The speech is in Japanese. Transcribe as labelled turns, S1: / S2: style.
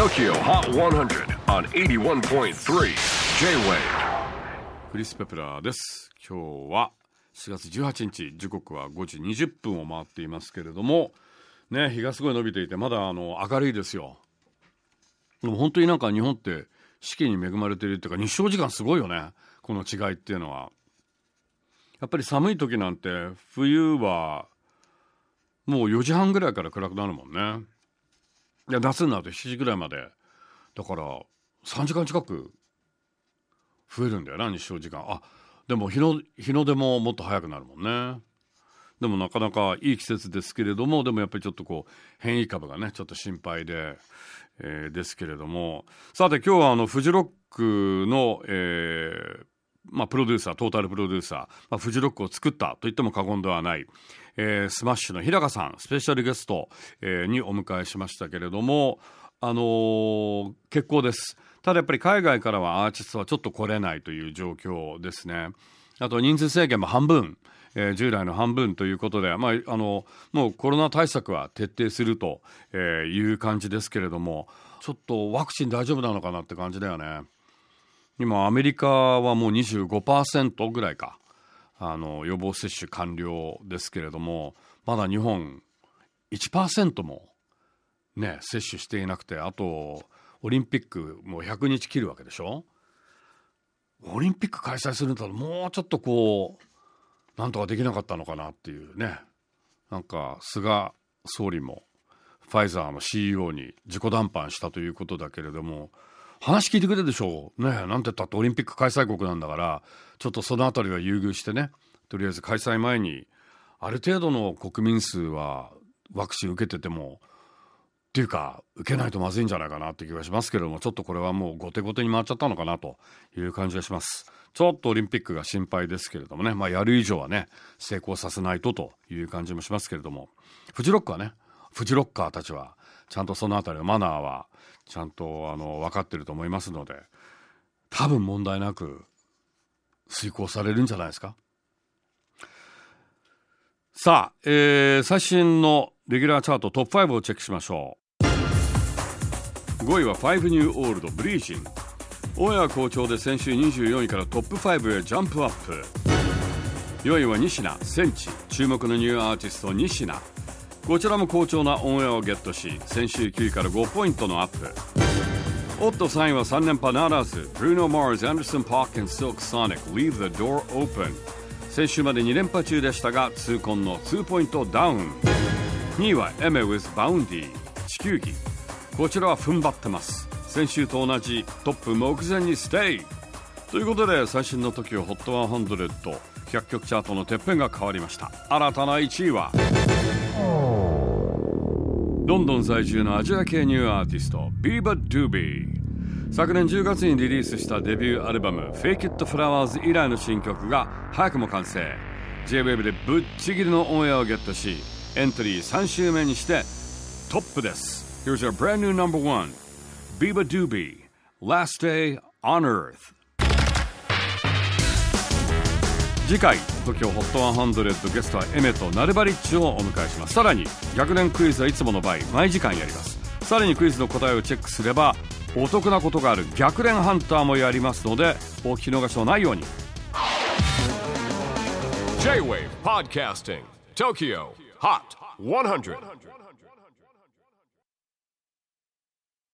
S1: TOKYO HOT 100 on 81.3 J-WAVE
S2: クリス・ペプラーです。今日は4月18日時刻は5時20分を回っていますけれどもね日がすごい伸びていてまだあの明るいですよ。でも本当になんか日本って四季に恵まれているっていうか日照時間すごいよね。この違いっていうのは。やっぱり寒い時なんて冬はもう4時半ぐらいから暗くなるもんね。いや夏になると7時ぐらいまで。だから3時間近く増えるんだよな日照時間。あでも日の日の出ももっと早くなるもんね。でもなかなかいい季節ですけれどもでもやっぱりちょっとこう変異株がねちょっと心配で、えーですけれども。さて今日はあのフジロックの、えーまあ、プロデューサートータルプロデューサー、まあ、フジロックを作ったと言っても過言ではない、えースマッシュの日高さんスペシャルゲスト、えーにお迎えしましたけれどもあのー結構です。ただやっぱり海外からはアーティストはちょっと来れないという状況ですね。あと人数制限も半分、えー従来の半分ということで、まあ、あのもうコロナ対策は徹底するとえーいう感じですけれどもちょっとワクチン大丈夫なのかなって感じだよね。今アメリカはもう25%ぐらいか。あの予防接種完了ですけれどもまだ日本1%もね接種していなくてあとオリンピックもう100日切るわけでしょ？オリンピック開催するんだったらもうちょっとこうなんとかできなかったのかなっていうね。なんか菅総理もファイザーの CEO に自己談判したということだけれども話聞いてくれるでしょう。ね。なんて言ったってオリンピック開催国なんだからちょっとそのあたりは優遇してね。とりあえず開催前にある程度の国民数はワクチン受けててもっていうか受けないとまずいんじゃないかなって気がしますけれどもちょっとこれはもう後手後手に回っちゃったのかなという感じがします。ちょっとオリンピックが心配ですけれどもね。まあやる以上はね成功させないとという感じもしますけれども。フジロックはねフジロッカーたちはちゃんとそのあたりのマナーはちゃんとあの分かってると思いますので多分問題なく遂行されるんじゃないですか？さあ、えー最新のレギュラーチャートトップ5をチェックしましょう。5位は5ニューオールドブリーチン。オンエア好調で先週24位からトップ5へジャンプアップ。4位はにしな centi。注目のニューアーティスト西名。こちらも好調なオンエアをゲットし先週9位から5ポイントのアップ。おっと3位は3連覇ならず Bruno Mars、Anderson .Paak and Silk Sonic Leave the Door Open 先週まで2連覇中でしたが痛恨の2ポイントダウン。2位は Emma with Vaundy 地球儀。こちらは踏ん張ってます。先週と同じトップ目前にステイ。ということで最新の TOKIOHOT100 曲チャートのてっぺんが変わりました。新たな1位は？ロンドン在住のアジア系ニューアーティスト beabadoobee 昨年10月にリリースしたデビューアルバム「Fake It Flowers」以来の新曲が早くも完成。J-WAVE でぶっちぎりのオンエアをゲットしエントリー3週目にしてトップです。Here's our brand new number one Biba Doobie Last Day on Earth 次回 TOKIOHOT100 ゲストはエメとナルバリッチをお迎えします。さらに逆年クイズはいつもの倍毎時間やります。さらにクイズの答えをチェックすればお得なことがある逆連ハンターもやりますのでお聞き逃しのないように。
S1: J-WAVE PODCASTING TOKYO HOT 100